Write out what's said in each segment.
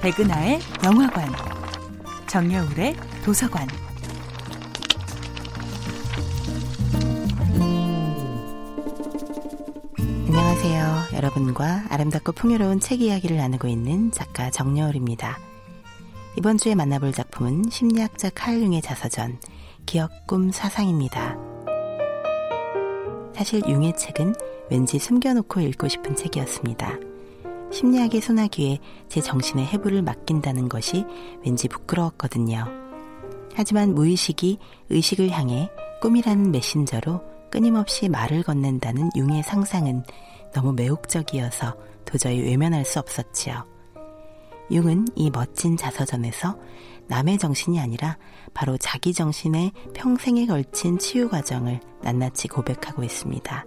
백은하의 영화관, 정여울의 도서관. 안녕하세요. 여러분과 아름답고 풍요로운 책 이야기를 나누고 있는 작가 정여울입니다. 이번 주에 만나볼 작품은 심리학자 칼 융의 자서전 기억, 꿈, 사상입니다. 사실 융의 책은 왠지 숨겨놓고 읽고 싶은 책이었습니다. 심리학의 소나기에 제 정신의 해부를 맡긴다는 것이 왠지 부끄러웠거든요. 하지만 무의식이 의식을 향해 꿈이라는 메신저로 끊임없이 말을 건넨다는 융의 상상은 너무 매혹적이어서 도저히 외면할 수 없었지요. 융은 이 멋진 자서전에서 남의 정신이 아니라 바로 자기 정신의 평생에 걸친 치유 과정을 낱낱이 고백하고 있습니다.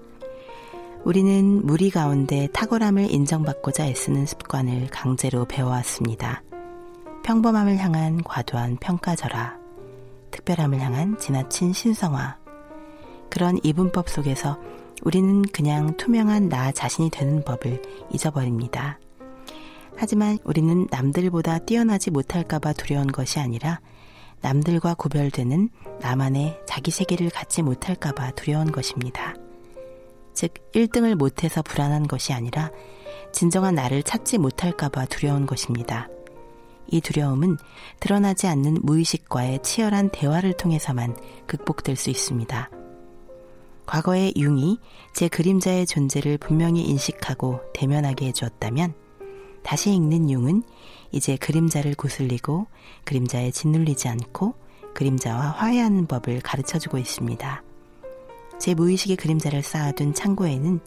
우리는 무리 가운데 탁월함을 인정받고자 애쓰는 습관을 강제로 배워왔습니다. 평범함을 향한 과도한 평가절하, 특별함을 향한 지나친 신성화. 그런 이분법 속에서 우리는 그냥 투명한 나 자신이 되는 법을 잊어버립니다. 하지만 우리는 남들보다 뛰어나지 못할까봐 두려운 것이 아니라 남들과 구별되는 나만의 자기 세계를 갖지 못할까봐 두려운 것입니다. 즉, 1등을 못해서 불안한 것이 아니라 진정한 나를 찾지 못할까봐 두려운 것입니다. 이 두려움은 드러나지 않는 무의식과의 치열한 대화를 통해서만 극복될 수 있습니다. 과거의 융이 제 그림자의 존재를 분명히 인식하고 대면하게 해주었다면 다시 읽는 융은 이제 그림자를 구슬리고 그림자에 짓눌리지 않고 그림자와 화해하는 법을 가르쳐 주고 있습니다. 제 무의식의 그림자를 쌓아둔 창고에는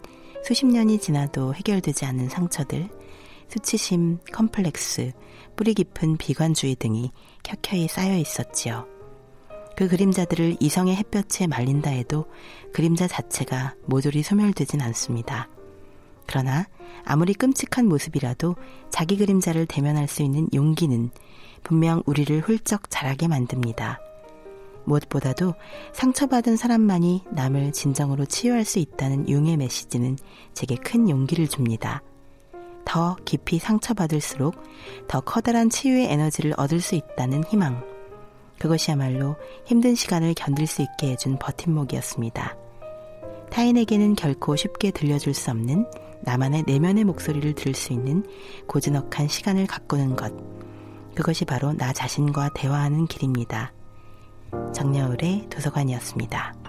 수십 년이 지나도 해결되지 않은 상처들, 수치심, 컴플렉스, 뿌리 깊은 비관주의 등이 켜켜이 쌓여 있었지요. 그 그림자들을 이성의 햇볕에 말린다 해도 그림자 자체가 모조리 소멸되진 않습니다. 그러나 아무리 끔찍한 모습이라도 자기 그림자를 대면할 수 있는 용기는 분명 우리를 훌쩍 자라게 만듭니다. 무엇보다도 상처받은 사람만이 남을 진정으로 치유할 수 있다는 융의 메시지는 제게 큰 용기를 줍니다. 더 깊이 상처받을수록 더 커다란 치유의 에너지를 얻을 수 있다는 희망. 그것이야말로 힘든 시간을 견딜 수 있게 해준 버팀목이었습니다. 타인에게는 결코 쉽게 들려줄 수 없는 나만의 내면의 목소리를 들을 수 있는 고즈넉한 시간을 가꾸는 것. 그것이 바로 나 자신과 대화하는 길입니다. 정여울의 도서관이었습니다.